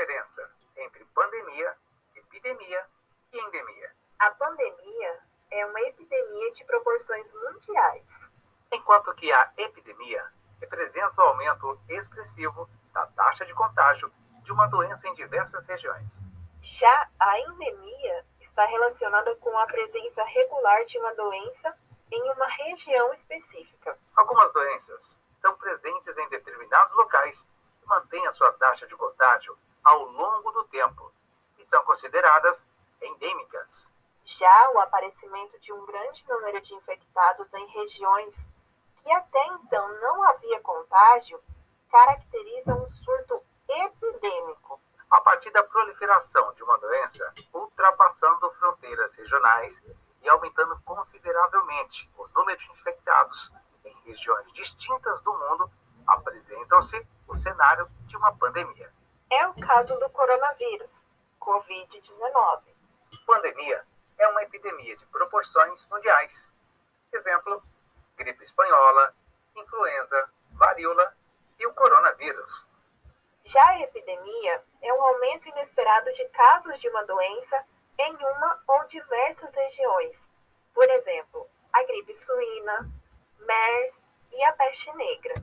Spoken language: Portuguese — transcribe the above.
diferença entre pandemia, epidemia e endemia? A pandemia é uma epidemia de proporções mundiais. Enquanto que a epidemia representa o aumento expressivo da taxa de contágio de uma doença em diversas regiões. Já a endemia está relacionada com a presença regular de uma doença em uma região específica. Algumas doenças são presentes em determinados locais e mantêm a sua taxa de contágio ao longo do tempo e são consideradas endêmicas. Já o aparecimento de um grande número de infectados em regiões que até então não havia contágio caracteriza um surto epidêmico. A partir da proliferação de uma doença, ultrapassando fronteiras regionais e aumentando consideravelmente o número de infectados em regiões distintas do mundo, apresentam-se o cenário de uma pandemia. É o caso do coronavírus, Covid-19. Pandemia é uma epidemia de proporções mundiais. Exemplo: gripe espanhola, influenza, varíola e o coronavírus. Já a epidemia é um aumento inesperado de casos de uma doença em uma ou diversas regiões. Por exemplo, a gripe suína, MERS e a peste negra.